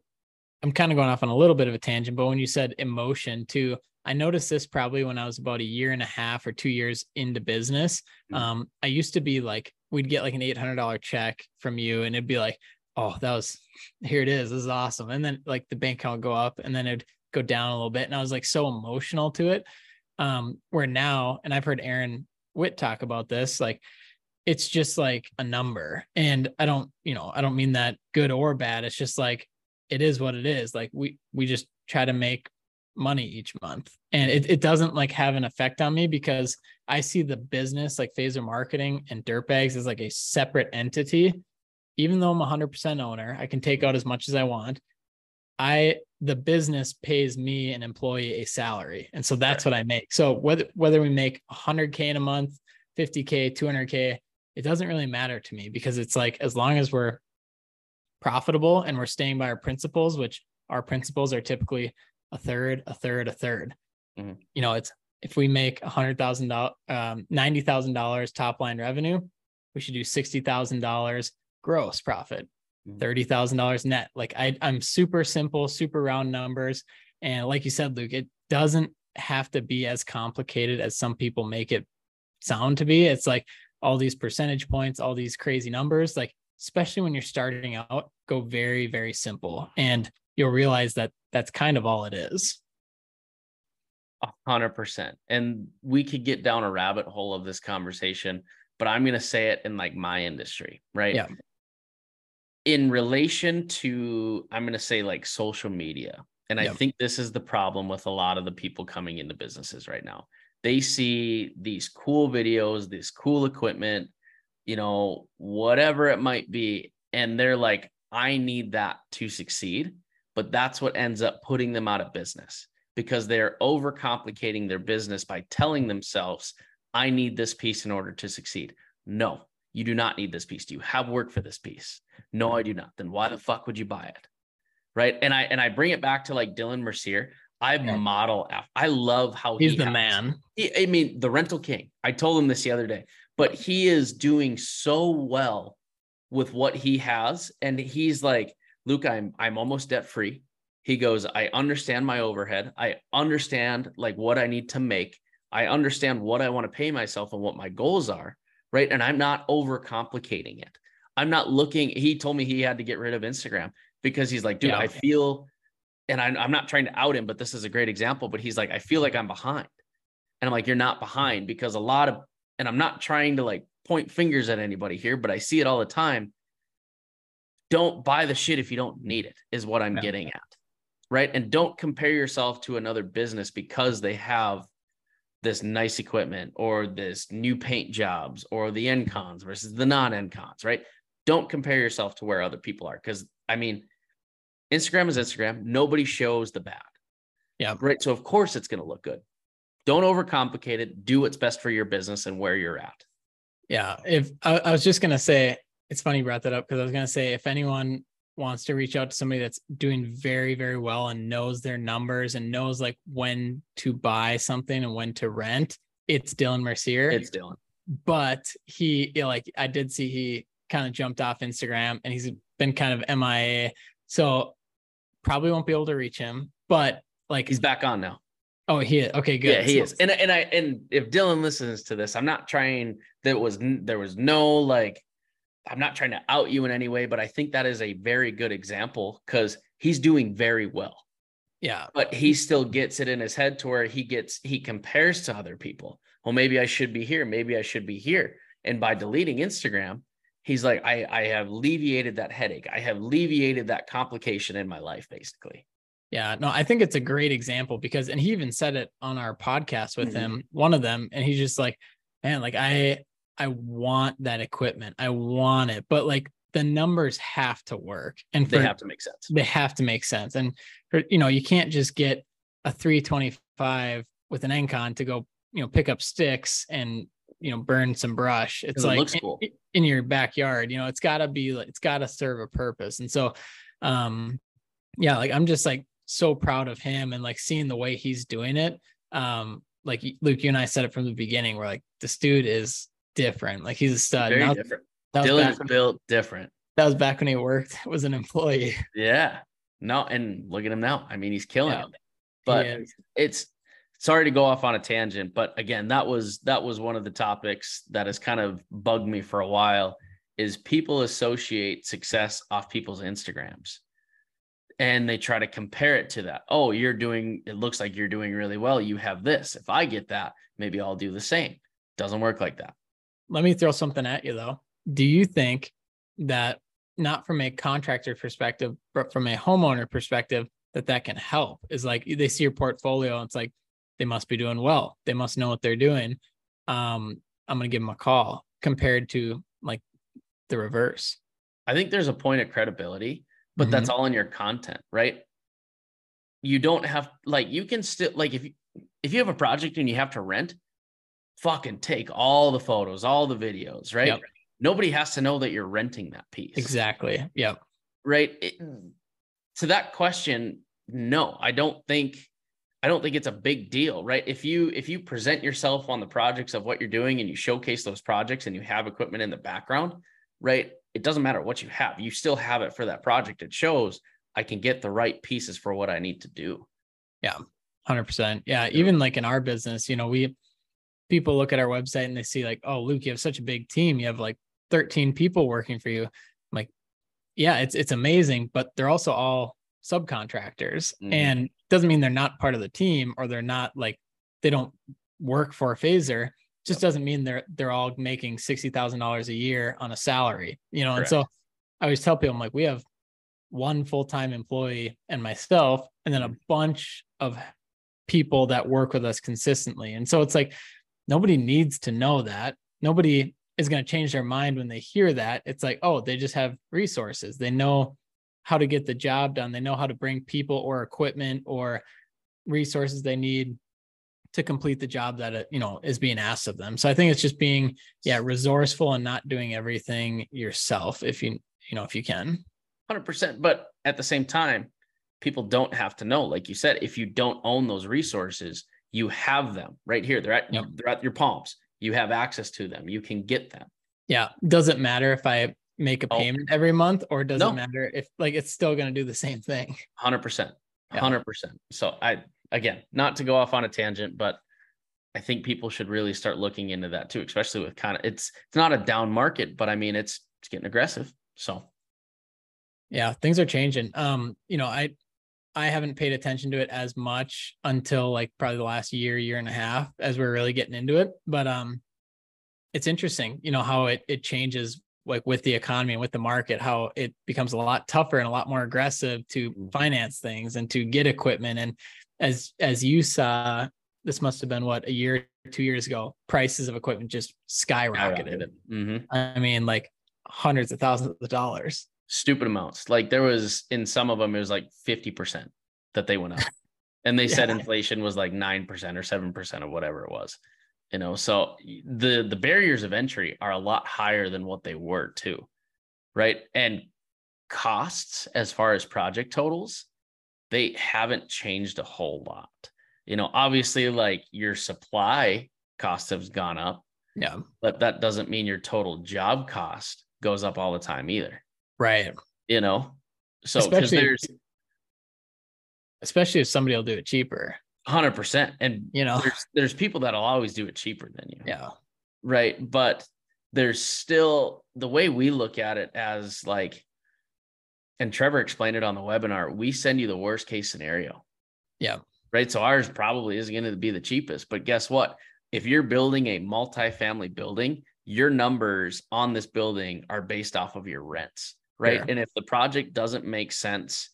S1: I'm kind of going off on a little bit of a tangent, but when you said emotion too, I noticed this probably when I was about a year and a half or two years into business. Mm-hmm. Um, I used to be like, we'd get like an $800 check from you and it'd be like, oh, that was, here it is. This is awesome. And then like the bank account go up and then it'd go down a little bit. And I was like so emotional to it. Um, where now, and I've heard Aaron Witt talk about this, like it's just like a number. And I don't, you know, I don't mean that good or bad. It's just like, it is what it is. Like we, we just try to make money each month. And it, it doesn't like have an effect on me because i see the business like phaser marketing and dirtbags as like a separate entity. Even though i'm 100% owner i can take out as much as i want i the business pays me an employee a salary. And so that's what i make. So whether whether we make 100k in a month 50k 200k it doesn't really matter to me because it's like as long as we're profitable and we're staying by our principles which our principles are typically a third, a third, a 3rd
S2: Mhm.
S1: You know, it's if we make a hundred thousand dollars, um, ninety thousand dollars top line revenue, we should do sixty thousand dollars gross profit,
S2: Mhm.
S1: thirty thousand dollars net. Like I, I'm super simple, super round numbers, and like you said, Luke, it doesn't have to be as complicated as some people make it sound to be. It's like all these percentage points, all these crazy numbers. Like especially when you're starting out, go very, very simple, and you'll realize that that's kind of all it is.
S2: A hundred percent. And we could get down a rabbit hole of this conversation, but I'm gonna say it in like my industry, right?
S1: Yeah.
S2: In relation to, I'm gonna say like social media. And I think this is the problem with a lot of the people coming into businesses right now. They see these cool videos, this cool equipment, you know, whatever it might be. And they're like, I need that to succeed. But that's what ends up putting them out of business because they're overcomplicating their business by telling themselves, I need this piece in order to succeed. No, you do not need this piece. Do you have work for this piece? No, I do not. Then why the fuck would you buy it? Right. And I and I bring it back to like Dylan Mercier. I model af- I love how
S1: He's
S2: he
S1: the
S2: has-
S1: man.
S2: he- I mean, the rental king. I told him this the other day, but he is doing so well with what he has. And he's like, Luke, I'm I'm almost debt free. He goes, I understand my overhead. I understand like what I need to make. I understand what I want to pay myself and what my goals are. Right. And I'm not overcomplicating it. I'm not looking. He told me he had to get rid of Instagram because he's like, dude,
S1: Yeah.
S2: I feel, and I, I'm not trying to out him, but this is a great example. But he's like, I feel like I'm behind. And I'm like, you're not behind because a lot of, and I'm not trying to like point fingers at anybody here, but I see it all the time. Don't buy the shit if you don't need it, is what I'm
S1: Yeah.
S2: getting at. Right. And don't compare yourself to another business because they have this nice equipment or this new paint jobs or the Engcons versus the non Engcons right? Don't compare yourself to where other people are. Because I mean, Instagram is Instagram. Nobody shows the bad.
S1: Yeah.
S2: Right. So of course it's going to look good. Don't overcomplicate it. Do what's best for your business and where you're at.
S1: Yeah. If I, I was just gonna say, it's funny you brought that up because I was gonna say if anyone wants to reach out to somebody that's doing very, very well and knows their numbers and knows like when to buy something and when to rent, it's Dylan Mercier.
S2: It's Dylan.
S1: but he you know, like I did see he kind of jumped off Instagram and he's been kind of MIA. So probably won't be able to reach him. But like
S2: He's back on now.
S1: oh he is. Okay, good.
S2: Yeah, he
S1: So-
S2: is. And and I and if Dylan listens to this, I'm not trying. There was there was no like. I'm not trying to out you in any way, but I think that is a very good example because he's doing very well.
S1: Yeah.
S2: but he still gets it in his head to where he gets he compares to other people. Well, maybe I should be here, maybe I should be here. And by deleting Instagram, he's like, I, I have alleviated that headache. I have alleviated that complication in my life, basically.
S1: Yeah, no, I think it's a great example because, and he even said it on our podcast with
S2: Mhm.
S1: him, one of them, and he's just like, man, like I, I want that equipment, I want it, but like the numbers have to work, and
S2: They have to make sense.
S1: they have to make sense, and for you know, you can't just get a 325 with an Engcon to go, you know, pick up sticks and you know burn some brush. It's
S2: it
S1: like
S2: looks
S1: in-
S2: cool.
S1: in your backyard, you know, it's got to be like it's got to serve a purpose, and so, um, yeah, like I'm just like so proud of him and like seeing the way he's doing it. Um, like Luke, you and I said it from the beginning. We're like, this dude is different. Like he's a stud.
S2: Very
S1: Now-
S2: different.
S1: that, was
S2: Dylan is
S1: when,
S2: built different.
S1: that was back when he worked (laughs) was an employee.
S2: Yeah. No, and look at him now. I mean, he's killing
S1: Yeah.
S2: it. But it's sorry to go off on a tangent, but again, that was that was one of the topics that has kind of bugged me for a while is people associate success off people's Instagrams. And they try to compare it to that. Oh, you're doing it looks like you're doing really well. You have this. If I get that, maybe I'll do the same. Doesn't work like that.
S1: Let me throw something at you though. Do you think that not from a contractor perspective, but from a homeowner perspective, that that can help? Is like they see your portfolio, and it's like they must be doing well. They must know what they're doing. Um, I'm gonna give them a call compared to like the reverse.
S2: I think there's a point of credibility, but that's all in your content, right? You don't have like you can still like if you if you have a project and you have to rent, fucking take all the photos, all the videos, right?
S1: Yep.
S2: Nobody has to know that you're renting that piece.
S1: Exactly. Yep.
S2: Right? It- to that question, no, I don't think I don't think it's a big deal, right? If you if you present yourself on the projects of what you're doing and you showcase those projects and you have equipment in the background, right? It doesn't matter what you have. You still have it for that project. It shows I can get the right pieces for what I need to do.
S1: Yeah. 100%. Yeah, even like in our business, you know, we people look at our website and they see like, "Oh, Luke, you have such a big team. You have like 13 people working for you." I'm like, "Yeah, it's it's amazing, but they're also all subcontractors mm-hmm. and doesn't mean they're not part of the team or they're not like they don't work for a phaser just doesn't mean they're they're all making $60,000 a year on a salary you know Correct. and so I always tell people I'm like we have one full-time employee and myself and then a mm-hmm. bunch of people that work with us consistently and so it's like nobody needs to know that nobody is going to change their mind when they hear that it's like oh they just have resources they know how to get the job done. They know how to bring people or equipment or resources they need to complete the job that uh, you know is being asked of them. So I think it's just being yeah resourceful and not doing everything yourself if you you know if you can.
S2: 100% but at the same time people don't have to know like you said if you don't own those resources you have them right here. They're at yep. they're at your palms. You have access to them. You can get them.
S1: Yeah. Doesn't matter if i make a oh. payment every month or does no. it matter if like it's still going to do the same thing?
S2: 100% 100% so i again not to go off on a tangent but i think people should really start looking into that too especially with kind of it's it's not a down market but i mean it's it's getting aggressive. So.
S1: Yeah things are changing. Um you know i i haven't paid attention to it as much until like probably the last year year and a half as we're really getting into it but um it's interesting you know how it it changes like with the economy and with the market how it becomes a lot tougher and a lot more aggressive to mm-hmm. finance things and to get equipment and as as you saw this must have been what a year two years ago prices of equipment just skyrocketed mm-hmm. i mean like hundreds of thousands of dollars
S2: stupid amounts. Like there was in some of them it was like 50% that they went up. (laughs) And they yeah. said inflation was like 9% or 7% of whatever it was you know? So the the barriers of entry are a lot higher than what they were too right? And costs as far as project totals they haven't changed a whole lot. You know obviously like your supply costs have gone up
S1: yeah.
S2: but that doesn't mean your total job cost goes up all the time either
S1: right
S2: you know so because there's
S1: especially if somebody will do it cheaper
S2: Hundred percent, and
S1: you know,
S2: there's, there's people that'll always do it cheaper than you.
S1: Yeah,
S2: right. But there's still the way we look at it as like, and Trevor explained it on the webinar. We send you the worst case scenario.
S1: Yeah.
S2: Right. So ours probably isn't going to be the cheapest, but guess what? If you're building a multi-family building, your numbers on this building are based off of your rents, right? Yeah. And if the project doesn't make sense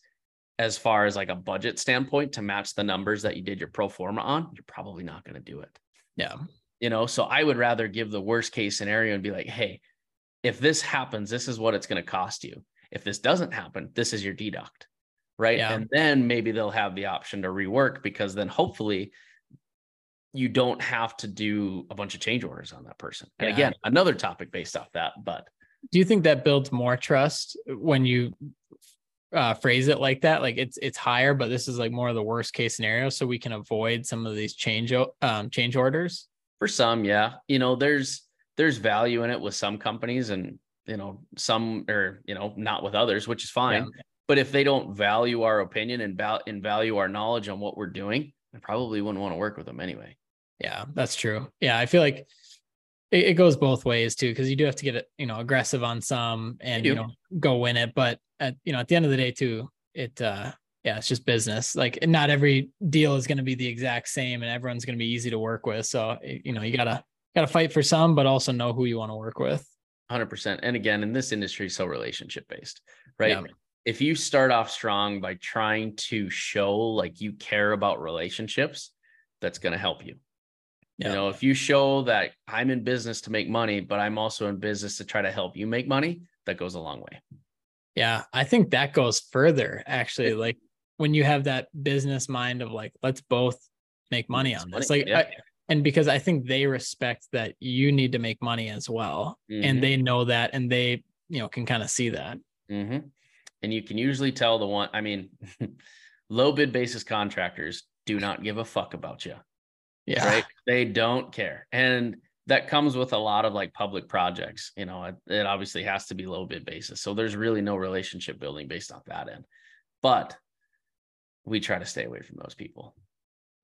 S2: as far as like a budget standpoint to match the numbers that you did your pro forma on, you're probably not going to do it.
S1: Yeah.
S2: You know, so I would rather give the worst case scenario and be like, hey, if this happens, this is what it's going to cost you. If this doesn't happen, this is your deduct. Right. Yeah. And then maybe they'll have the option to rework because then hopefully you don't have to do a bunch of change orders on that person. And yeah. again, another topic based off that. But
S1: do you think that builds more trust when you uh, phrase it like that. Like it's it's higher, but this is like more of the worst case scenario, so we can avoid some of these change um, change orders.
S2: For some, yeah, you know, there's there's value in it with some companies, and you know, some or you know, not with others, which is fine. Yeah. But if they don't value our opinion and, val- and value our knowledge on what we're doing, I probably wouldn't want to work with them anyway.
S1: Yeah, that's true. Yeah, I feel like it, it goes both ways too, because you do have to get it, you know, aggressive on some and you, you know go win it. But at you know at the end of the day too, it uh yeah, it's just business. Like not every deal is going to be the exact same, and everyone's going to be easy to work with. So you know you gotta gotta fight for some, but also know who you want to work with.
S2: Hundred percent. And again, in this industry, so relationship based, right? Yeah. If you start off strong by trying to show like you care about relationships, that's going to help you. Yeah. You know, if you show that I'm in business to make money, but I'm also in business to try to help you make money, that goes a long way.
S1: Yeah, I think that goes further actually. Like when you have that business mind of like, let's both make money on this. Like, yeah. I, and because I think they respect that you need to make money as well, mm-hmm. and they know that, and they you know can kind of see that.
S2: Mm-hmm. and you can usually tell the one. I mean, (laughs) low bid basis contractors do not give a fuck about you.
S1: Yeah.
S2: Right? They don't care, and that comes with a lot of like public projects. You know, it, it obviously has to be low bid basis, so there's really no relationship building based off that end. But we try to stay away from those people.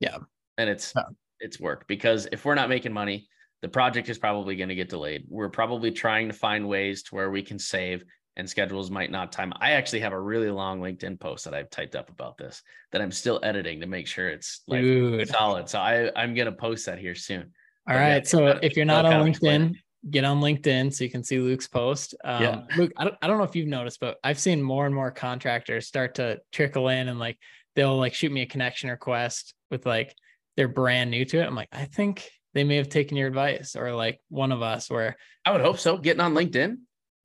S1: Yeah.
S2: And it's
S1: Yeah.
S2: it's work because if we're not making money, the project is probably going to get delayed. We're probably trying to find ways to where we can save and schedules might not time. I actually have a really long LinkedIn post that I've typed up about this that I'm still editing to make sure it's like
S1: Dude.
S2: solid. So I I'm going to post that here soon.
S1: All
S2: But yeah.
S1: So if you're not on LinkedIn, get on LinkedIn so you can see Luke's post. Um,
S2: Yeah.
S1: Luke, I don't, I don't know if you've noticed, but I've seen more and more contractors start to trickle in and like they'll like shoot me a connection request with like they're brand new to it. I'm like, I think they may have taken your advice or like one of us where,
S2: I would hope so. Getting on LinkedIn.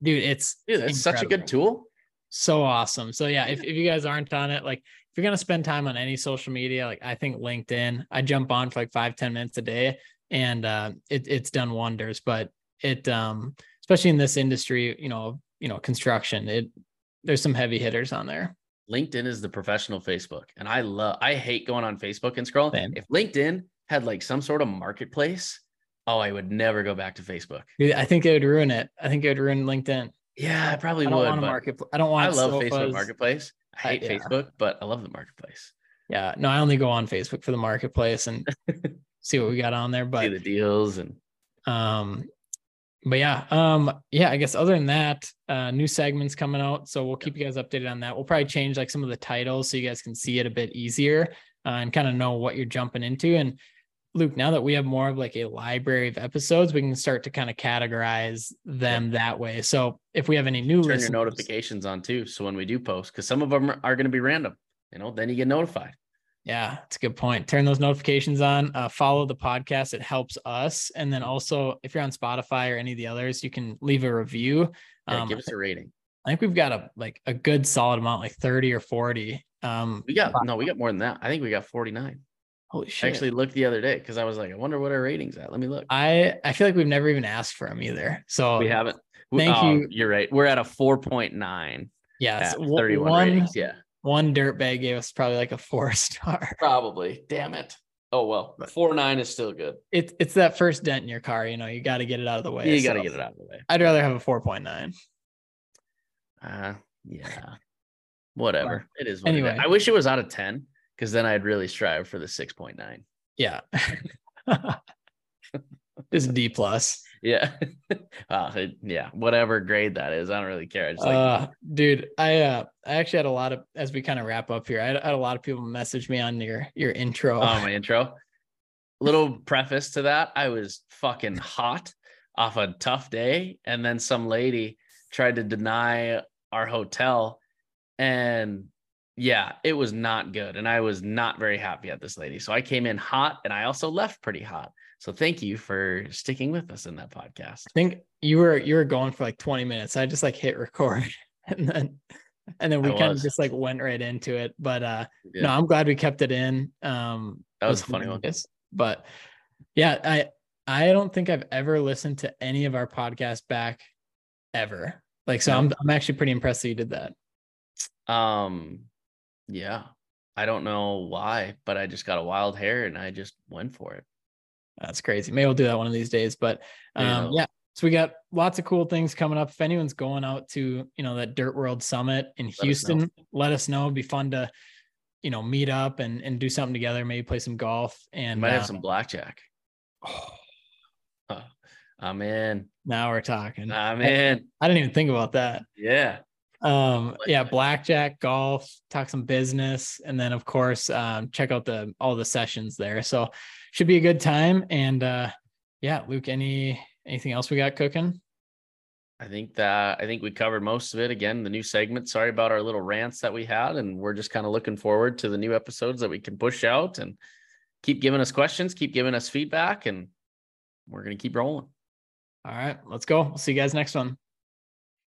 S1: Dude, it's
S2: Dude, that's such a good tool.
S1: so awesome. So yeah, if, if you guys aren't on it, like if you're gonna spend time on any social media, like I think LinkedIn, I jump on for like five ten minutes a day and uh it, it's done wonders. But it um, especially in this industry, you know, you know, construction, it there's some heavy hitters on there.
S2: LinkedIn is the professional Facebook. And I love I hate going on Facebook and scrolling.
S1: Same.
S2: If LinkedIn had like some sort of marketplace, oh, I would never go back to Facebook.
S1: I think it would ruin it. I think it would ruin LinkedIn.
S2: Yeah, I probably
S1: I don't
S2: would.
S1: want a
S2: but
S1: market. I don't want
S2: I love Facebook. Marketplace. I
S1: I-
S2: hate
S1: yeah.
S2: Facebook, but I love the marketplace.
S1: Yeah, no, I only go on Facebook for the marketplace and (laughs) see what we got on there. But See
S2: the deals and
S1: um but yeah um yeah i guess other than that uh new segments coming out so we'll keep you guys updated on that we'll probably change like some of the titles so you guys can see it a bit easier uh, and kind of know what you're jumping into and luke now that we have more of like a library of episodes we can start to kind of categorize them that way so if we have any new
S2: turn your notifications on too. So when we do post, because some of them are going to be random, you know, then you get notified.
S1: Yeah, it's a good point. Turn those notifications on. Uh, follow the podcast; it helps us. And then also, if you're on Spotify or any of the others, you can leave a review.
S2: Yeah,
S1: Um,
S2: give us a rating.
S1: I think we've got a like a good solid amount, like 30 or 40. Um,
S2: We got no, we got more than that. I think we got 49.
S1: Holy
S2: I actually looked the other day because I was like, I wonder what our ratings at. Let me look.
S1: I I feel like we've never even asked for them either. So
S2: we haven't.
S1: Thank
S2: oh,
S1: you.
S2: You're right. We're at a 4.9
S1: yes,
S2: 31
S1: one
S2: ratings. Yeah,
S1: one dirtbag gave us probably like a four (laughs) star.
S2: probably. Damn it. Oh well,
S1: But-
S2: four nine is still good.
S1: It's it's that first dent in your car. You know, you got to get it out of the way.
S2: you got to
S1: so
S2: get it out of the way.
S1: I'd rather have a 4.9.
S2: Uh, yeah. Whatever. It is. What it is.
S1: anyway.
S2: I wish it was out of 10 because then I'd really strive for the 6.9.
S1: Yeah. (laughs) (laughs) Just D plus.
S2: Yeah. (laughs) uh, yeah. Whatever grade that is. I don't really care. I just like,
S1: uh dude i uh i actually had a lot of as we kind of wrap up here I had, I had a lot of people message me on your your intro
S2: oh, my intro. Little preface to that. I was fucking hot off a tough day. And then some lady tried to deny our hotel. And yeah, it was not good. And I was not very happy at this lady. So I came in hot and I also left pretty hot. So thank you for sticking with us in that podcast.
S1: i think you were you were going for like 20 minutes i just like hit record (laughs) and then and then we
S2: I
S1: kind of just like went right into it but uh
S2: Yeah,
S1: no i'm glad we kept it in um
S2: that was a funny one.
S1: But yeah i i don't think i've ever listened to any of our podcasts back ever like so
S2: No.
S1: i'm i'm actually pretty impressed that you did that
S2: Um, yeah, I don't know why, but I just got a wild hair and I just went for it.
S1: That's crazy. Maybe we'll do that one of these days. But um,
S2: Yeah.
S1: yeah, so we got lots of cool things coming up. If anyone's going out to, you know, that Dirt World Summit in
S2: us know.
S1: Houston, let us know. It'd be fun to, you know, meet up and and do something together. Maybe play some golf. And
S2: might
S1: uh,
S2: have some blackjack. (sighs) I'm in.
S1: now we're talking.
S2: I'm in.
S1: I didn't even think about that.
S2: Yeah.
S1: Um, yeah,
S2: Blackjack.
S1: blackjack, golf, talk some business, and then of course, um, check out the all the sessions there. So should be a good time. And uh yeah, Luke, any anything else we got cooking?
S2: I think that I think we covered most of it. Again, the new segment. Sorry about our little rants that we had, and we're just kind of looking forward to the new episodes that we can push out and keep giving us questions, keep giving us feedback, and we're gonna keep rolling.
S1: All right, let's go. We'll see you guys next one.